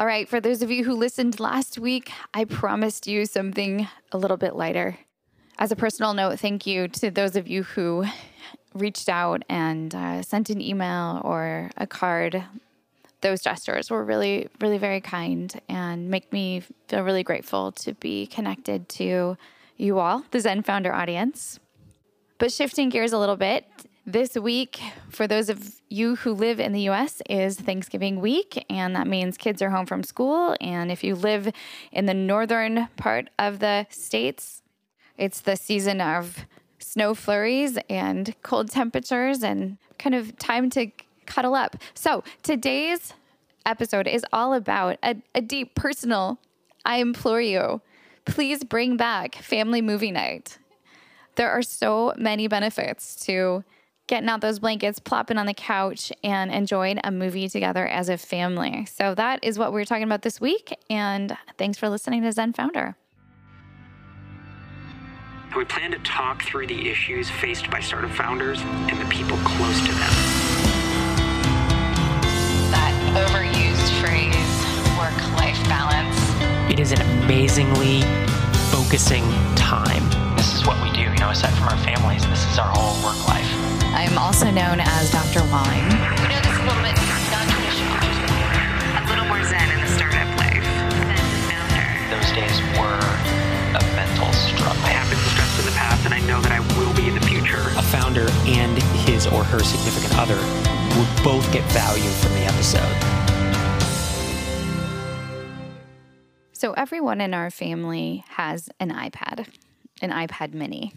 All right, for those of you who listened last week, I promised you something a little bit lighter. As a personal note, thank you to those of you who reached out and uh, sent an email or a card. Those gestures were really, really very kind and make me feel really grateful to be connected to you all, the Zen Founder audience. But shifting gears a little bit, this week, for those of you who live in the US, is Thanksgiving week, and that means kids are home from school. And if you live in the northern part of the states, it's the season of snow flurries and cold temperatures and kind of time to cuddle up. So today's episode is all about a, a deep personal, I implore you, please bring back family movie night. There are so many benefits to getting out those blankets, plopping on the couch, and enjoying a movie together as a family. So that is what we're talking about this week. And thanks for listening to Zen Founder. We plan to talk through the issues faced by startup founders and the people close to them. That overused phrase, work life balance. It is an amazingly focusing time. This is what we do, you know, aside from our families, this is our whole work life. I'm also known as Dr. Walling. You know, this is a little bit non-traditional. A little more zen in the startup life than the founder. Those days were a mental struggle. I have been stressed in the past, and I know that I will be in the future. A founder and his or her significant other will both get value from the episode. So, everyone in our family has an iPad, an iPad mini.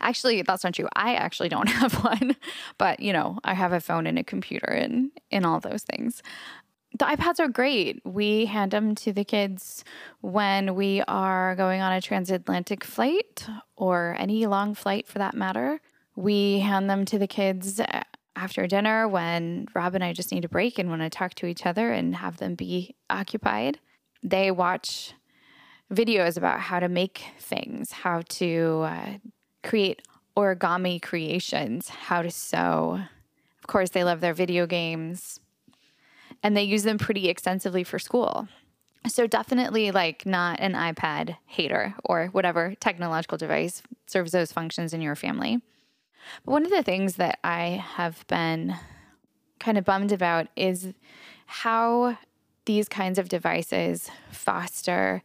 Actually, that's not true. I actually don't have one, but you know, I have a phone and a computer and and all those things. The iPads are great. We hand them to the kids when we are going on a transatlantic flight or any long flight for that matter. We hand them to the kids after dinner when Rob and I just need a break and want to talk to each other and have them be occupied. They watch videos about how to make things, how to uh, create origami creations, how to sew. Of course, they love their video games and they use them pretty extensively for school. So, definitely like not an iPad hater or whatever technological device serves those functions in your family. But one of the things that I have been kind of bummed about is how these kinds of devices foster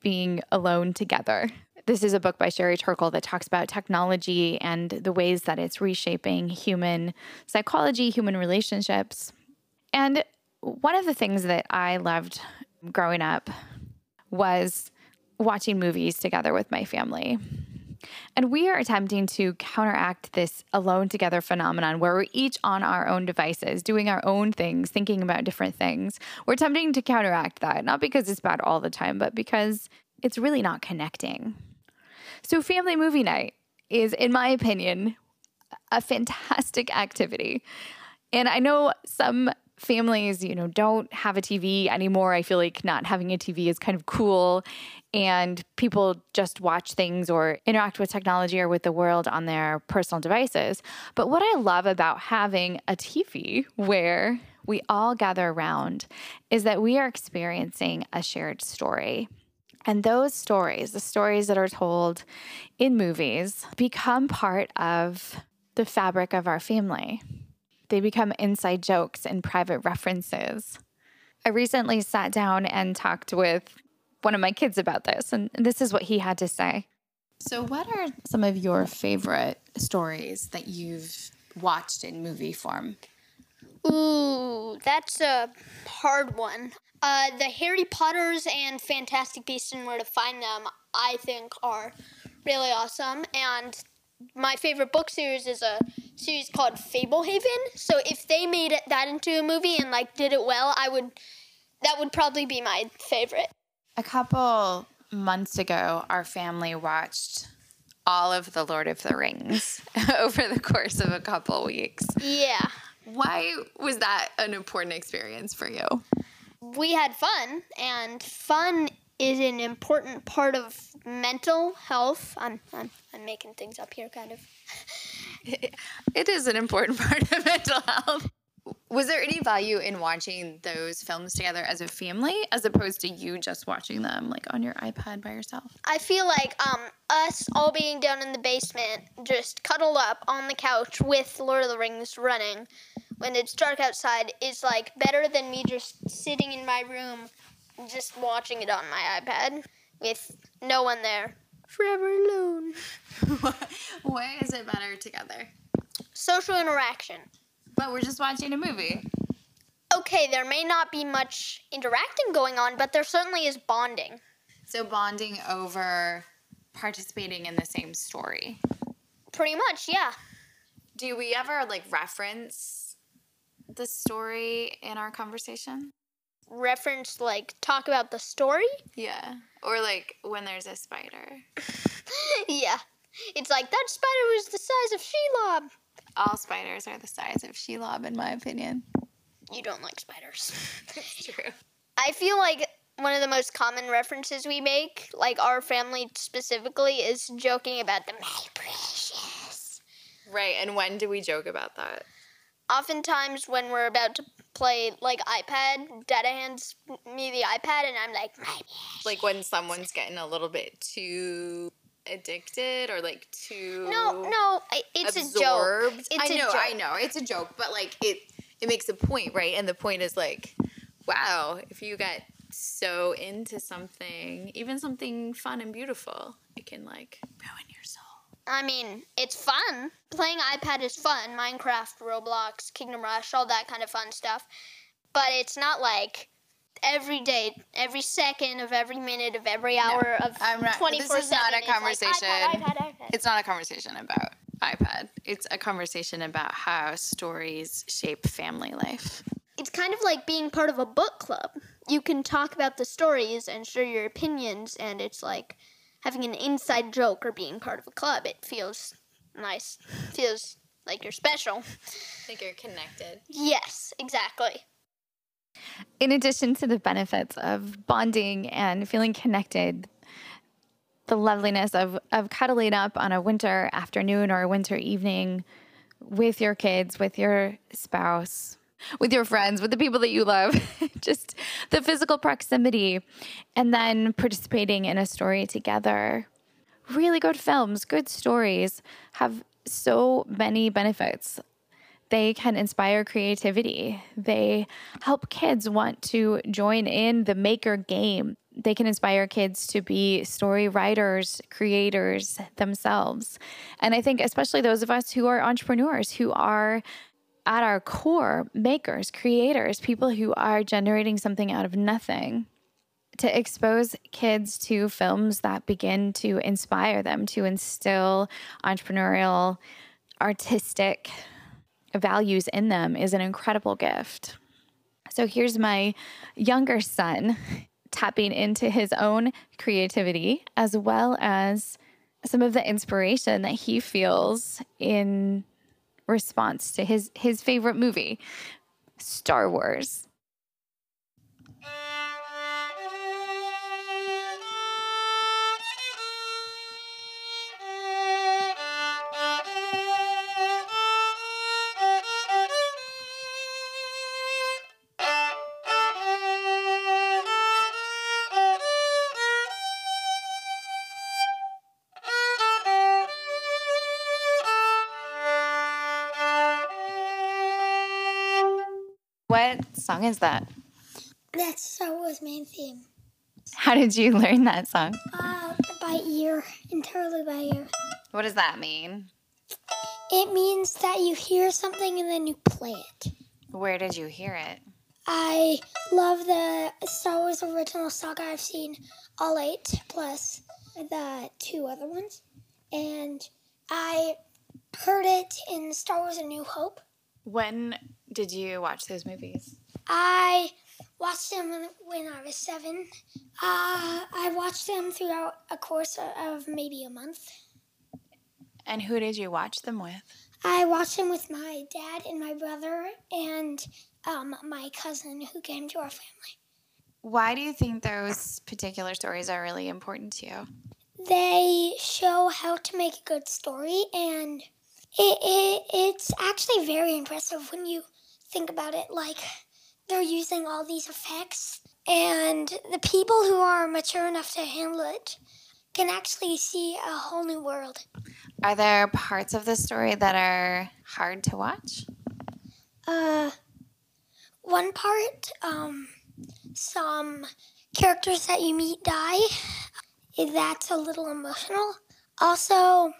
being alone together. This is a book by Sherry Turkle that talks about technology and the ways that it's reshaping human psychology, human relationships. And one of the things that I loved growing up was watching movies together with my family. And we are attempting to counteract this alone together phenomenon where we're each on our own devices, doing our own things, thinking about different things. We're attempting to counteract that, not because it's bad all the time, but because it's really not connecting. So, family movie night is, in my opinion, a fantastic activity. And I know some families, you know, don't have a TV anymore. I feel like not having a TV is kind of cool and people just watch things or interact with technology or with the world on their personal devices. But what I love about having a TV where we all gather around is that we are experiencing a shared story. And those stories, the stories that are told in movies, become part of the fabric of our family. They become inside jokes and private references. I recently sat down and talked with one of my kids about this, and this is what he had to say. So, what are some of your favorite stories that you've watched in movie form? Ooh, that's a hard one. Uh, the Harry Potters and Fantastic Beasts and Where to Find Them, I think, are really awesome. And my favorite book series is a series called Fablehaven. So if they made it, that into a movie and like did it well, I would. That would probably be my favorite. A couple months ago, our family watched all of the Lord of the Rings over the course of a couple weeks. Yeah. Why was that an important experience for you? We had fun, and fun is an important part of mental health. I'm, I'm, I'm making things up here, kind of. It is an important part of mental health. Was there any value in watching those films together as a family as opposed to you just watching them like on your iPad by yourself? I feel like um us all being down in the basement, just cuddled up on the couch with Lord of the Rings running when it's dark outside is like better than me just sitting in my room just watching it on my iPad with no one there. Forever alone. Why is it better together? Social interaction. But we're just watching a movie. Okay, there may not be much interacting going on, but there certainly is bonding. So bonding over participating in the same story. Pretty much, yeah. Do we ever like reference the story in our conversation? Reference, like, talk about the story? Yeah. Or like when there's a spider. yeah. It's like, that spider was the size of Shelob. All spiders are the size of Shelob, in my opinion. You don't like spiders. It's true. I feel like one of the most common references we make, like our family specifically, is joking about the my precious. Right. And when do we joke about that? Oftentimes, when we're about to play like iPad, Dada hands me the iPad, and I'm like, my. Like when someone's getting a little bit too addicted or like too No, no, it's a joke. absorbed. It's I a know, joke. I know. It's a joke, but like it it makes a point, right? And the point is like, wow, if you get so into something, even something fun and beautiful, it can like ruin. I mean, it's fun. Playing iPad is fun. Minecraft, Roblox, Kingdom Rush, all that kind of fun stuff. But it's not like every day, every second of every minute of every hour of I'm not- this is not a it's like conversation. iPad, iPad, iPad. It's not a conversation about iPad. It's a conversation about how stories shape family life. It's kind of like being part of a book club. You can talk about the stories and share your opinions, and it's like having an inside joke or being part of a club. It feels nice. Feels like you're special. I think you're connected. Yes, exactly. In addition to the benefits of bonding and feeling connected, the loveliness of, of cuddling up on a winter afternoon or a winter evening with your kids, with your spouse, with your friends, with the people that you love, just the physical proximity, and then participating in a story together. Really good films, good stories have so many benefits they can inspire creativity. They help kids want to join in the maker game. They can inspire kids to be story writers, creators themselves. And I think, especially those of us who are entrepreneurs, who are at our core makers, creators, people who are generating something out of nothing. To expose kids to films that begin to inspire them, to instill entrepreneurial, artistic, values in them is an incredible gift. So here's my younger son tapping into his own creativity as well as some of the inspiration that he feels in response to his his favorite movie, Star Wars. What song is that? That's Star Wars main theme. How did you learn that song? Uh, by ear, entirely by ear. What does that mean? It means that you hear something and then you play it. Where did you hear it? I love the Star Wars original saga. I've seen all eight plus the two other ones, and I heard it in Star Wars: A New Hope. When did you watch those movies? I watched them when, I was seven. Uh, I watched them throughout a course of maybe a month. And who did you watch them with? I watched them with my dad and my brother and um, my cousin who came to our family. Why do you think those particular stories are really important to you? They show how to make a good story, and it, it it's actually very impressive when you think about it, like they're using all these effects, and the people who are mature enough to handle it can actually see a whole new world. Are there parts of the story that are hard to watch? Uh, one part, um, some characters that you meet die. That's a little emotional. Also,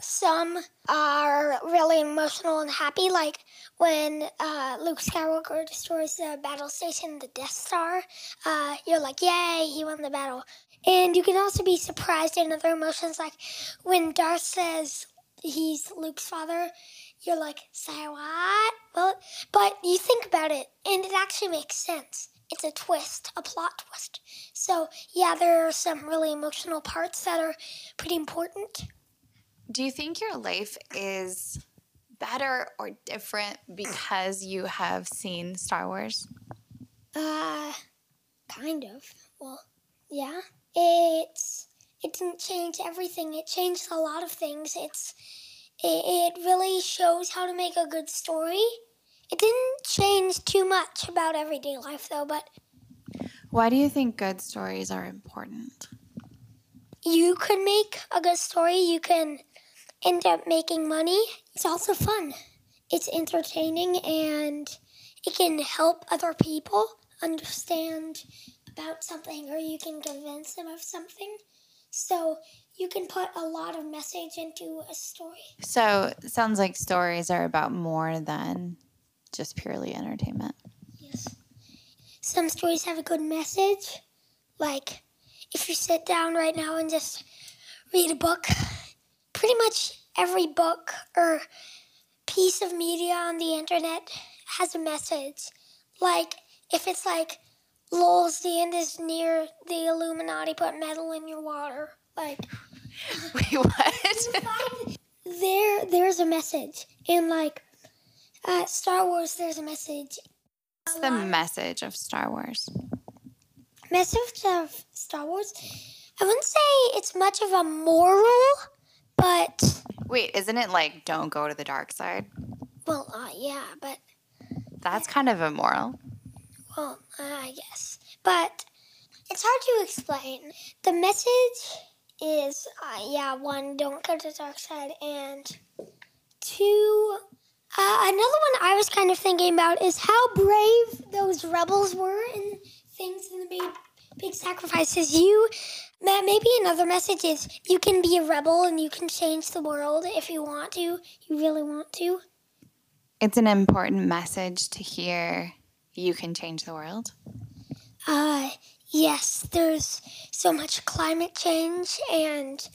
some are really emotional and happy, like when uh, Luke Skywalker destroys the battle station, the Death Star. Uh, you're like, yay, he won the battle. And you can also be surprised in other emotions, like when Darth says he's Luke's father, you're like, say what? Well, but you think about it, and it actually makes sense. It's a twist, a plot twist. So, yeah, there are some really emotional parts that are pretty important. Do you think your life is better or different because you have seen Star Wars? Uh, kind of. Well, yeah. It's it didn't change everything. It changed a lot of things. It's it, it really shows how to make a good story. It didn't change too much about everyday life though, but Why do you think good stories are important? you could make a good story. You can end up making money. It's also fun. It's entertaining and it can help other people understand about something or you can convince them of something. So you can put a lot of message into a story. So, it sounds like stories are about more than just purely entertainment. Yes. Some stories have a good message. Like if you sit down right now and just read a book, pretty much every book or piece of media on the internet has a message. Like if it's like Lowell's the end is near the Illuminati put metal in your water. Like Wait, what? there there's a message. And like uh, Star Wars there's a message. What's the message of Star Wars? Message of Star Wars. I wouldn't say it's much of a moral, Wait, isn't it like don't go to the dark side? well, uh, yeah, but That's kind of immoral. well, uh, I guess. But it's hard to explain. The message is, uh, yeah, one, don't go to the dark side, and two, uh, another one I was kind of thinking about is how brave those rebels were and things in the big, big sacrifices. You, ma- maybe another message is you can be a rebel and you can change the world if you want to. You really want to. It's an important message to hear you can change the world. Uh, yes, there's so much climate change and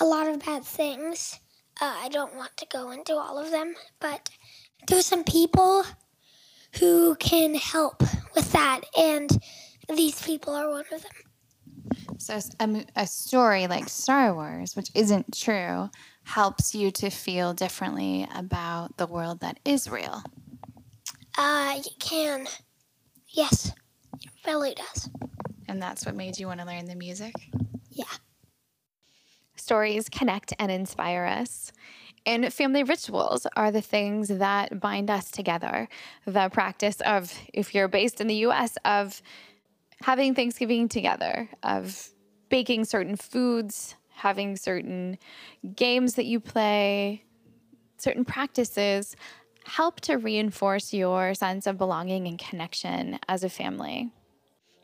a lot of bad things. Uh, I don't want to go into all of them, but there's some people who can help with that, and these people are one of them. So, s- a, mo- a story like Star Wars, which isn't true, helps you to feel differently about the world that is real. Uh, you can. Yes, it really does. And that's what made you want to learn the music? Yeah. Stories connect and inspire us. And family rituals are the things that bind us together. The practice of, if you're based in the US, of having Thanksgiving together, of baking certain foods, having certain games that you play, certain practices help to reinforce your sense of belonging and connection as a family.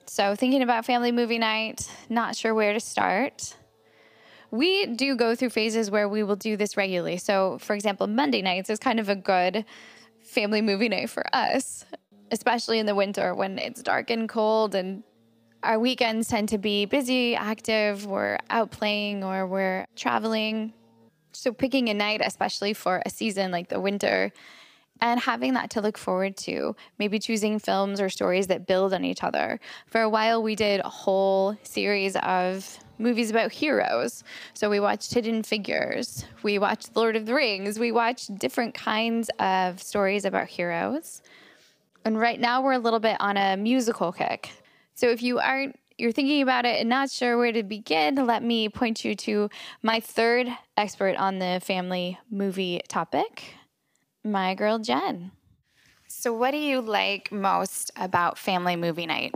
So, thinking about family movie night, not sure where to start. We do go through phases where we will do this regularly. So, for example, Monday nights is kind of a good family movie night for us, especially in the winter when it's dark and cold and our weekends tend to be busy, active, we're out playing or we're traveling. So, picking a night, especially for a season like the winter, and having that to look forward to, maybe choosing films or stories that build on each other. For a while, we did a whole series of movies about heroes. So we watched Hidden Figures, we watched Lord of the Rings, we watched different kinds of stories about heroes. And right now, we're a little bit on a musical kick. So if you aren't you're thinking about it and not sure where to begin, let me point you to my third expert on the family movie topic, my girl Jen. So, what do you like most about family movie night?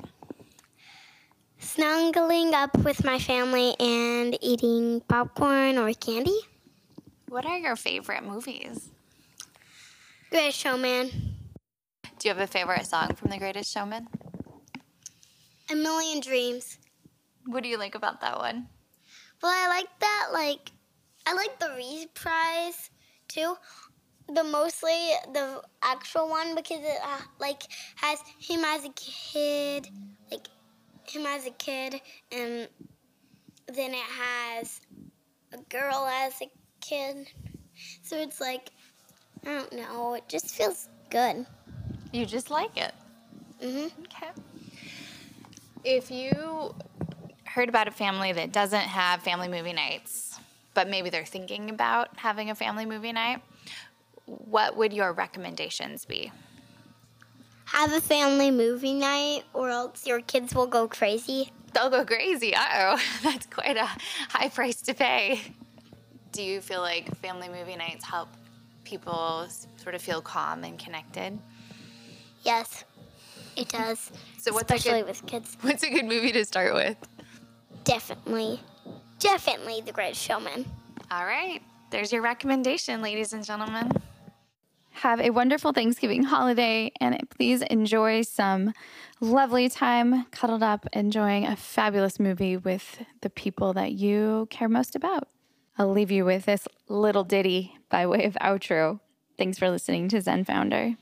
Snuggling up with my family and eating popcorn or candy. What are your favorite movies? Greatest Showman. Do you have a favorite song from The Greatest Showman? A Million Dreams. What do you like about that one? Well, I like that. Like, I like the reprise too, but mostly the actual one because it uh, like has him as a kid, like him as a kid, and then it has a girl as a kid. So it's like I don't know. It just feels good. You just like it. Mhm. Okay. If you heard about a family that doesn't have family movie nights, but maybe they're thinking about having a family movie night, what would your recommendations be? Have a family movie night, or else your kids will go crazy. They'll go crazy. Uh oh, that's quite a high price to pay. Do you feel like family movie nights help people sort of feel calm and connected? Yes, it does. So what's a especially good- with kids. What's a good movie to start with? Definitely, definitely The Great Showman. All right. There's your recommendation, ladies and gentlemen. Have a wonderful Thanksgiving holiday and please enjoy some lovely time cuddled up, enjoying a fabulous movie with the people that you care most about. I'll leave you with this little ditty by way of outro. Thanks for listening to Zen Founder.